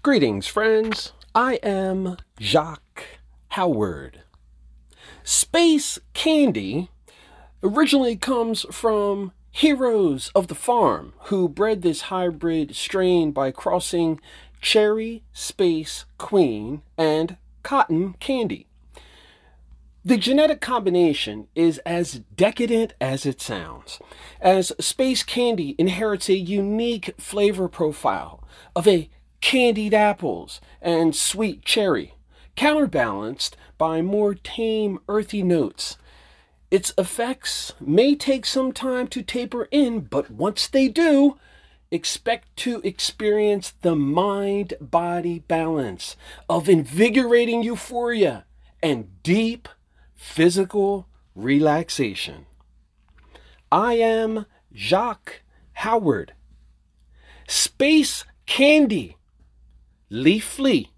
Greetings, friends. I am Jacque Howard. Space candy originally comes from heroes of the farm who bred this hybrid strain by crossing Cherry Space Queen and Cotton Candy. The genetic combination is as decadent as it sounds, as Space Candy inherits a unique flavor profile of a candied apples and sweet cherry, counterbalanced by more tame, earthy notes. Its effects may take some time to taper in, but once they do, expect to experience the mind body balance of invigorating euphoria and deep physical relaxation. I am Jacque Howard. Space Candy. Leafly.com.